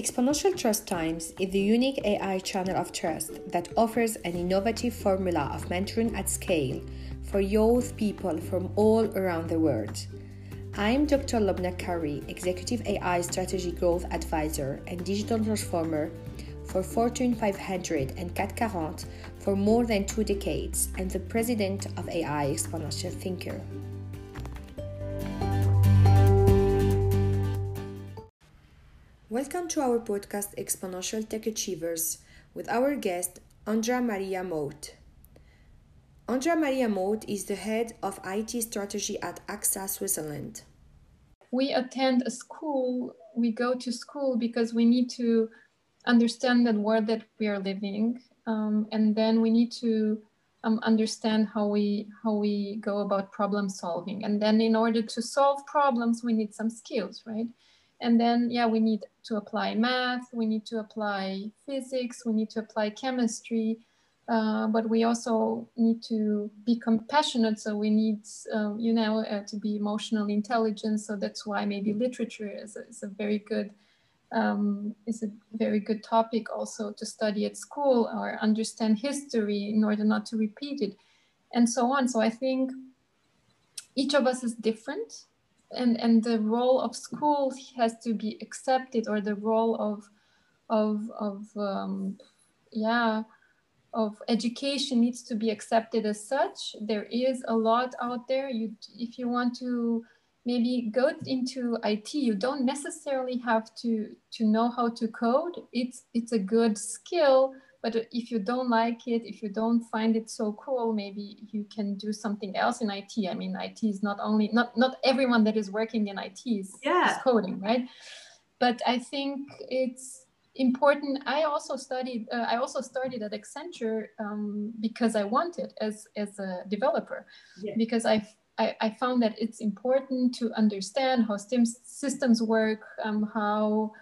Exponential Trust Times is the unique AI channel of trust that offers an innovative formula of mentoring at scale for youth people from all around the world. I'm Dr. Lobna Karoui, Executive AI Strategy Growth Advisor and Digital Transformer for Fortune 500 and CAC 40 for more than two decades and the President of AI Exponential Thinker. Welcome to our podcast Exponential Tech Achievers with our guest Andra Maria Moat. Andra Maria Moat is the head of IT strategy at AXA Switzerland. We attend a school, we go to school because we need to understand the world that we are living, um, and then we need to um, understand how we how we go about problem solving. And then, in order to solve problems, we need some skills, right? And then, yeah, we need to apply math, we need to apply physics, we need to apply chemistry, uh, but we also need to be compassionate. So we need, uh, you know, uh, to be emotionally intelligent. So that's why maybe literature is a, is a very good um, is a very good topic also to study at school or understand history in order not to repeat it, and so on. So I think each of us is different and and the role of schools has to be accepted or the role of of of um, yeah of education needs to be accepted as such. There is a lot out there. You if you want to maybe go into IT you don't necessarily have to to know how to code. It's it's a good skill but if you don't like it if you don't find it so cool maybe you can do something else in it i mean it is not only not not everyone that is working in it is, yeah. is coding right but i think it's important i also studied uh, i also started at accenture um, because i wanted as as a developer yeah. because i I, I found that it's important to understand how systems work, um, how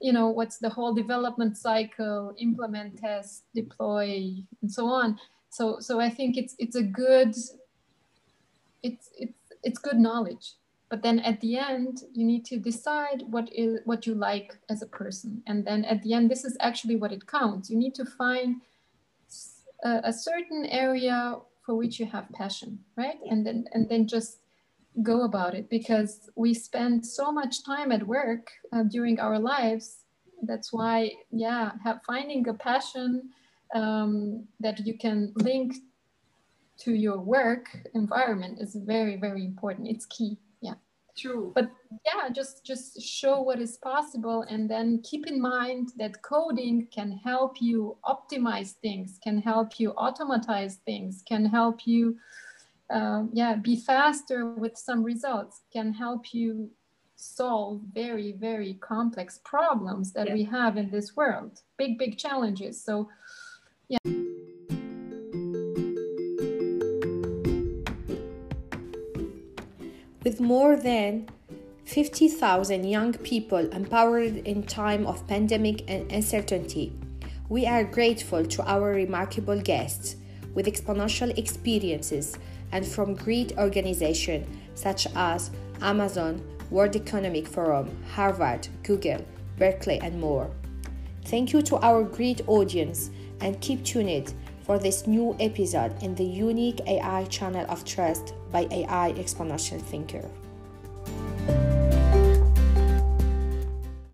you know what's the whole development cycle implement test deploy and so on. So so i think it's it's a good it's it's it's good knowledge. But then at the end you need to decide what is what you like as a person. And then at the end this is actually what it counts. You need to find a, a certain area for which you have passion right? And then and then just go about it because we spend so much time at work uh, during our lives. That's why yeah have, finding a passion um, that you can link to your work environment is very very important. It's key yeah. True. But yeah just just show what is possible and then keep in mind that coding can help you optimize things can help you automatize things can help you um, yeah, be faster with some results can help you solve very, very complex problems that yeah. we have in this world. Big, big challenges. So, yeah. With more than 50,000 young people empowered in time of pandemic and uncertainty, we are grateful to our remarkable guests with exponential experiences and from great organizations such as Amazon, World Economic Forum, Harvard, Google, Berkeley, and more. Thank you to our great audience and keep tuned for this new episode in the unique AI channel of trust by AI Exponential Thinker.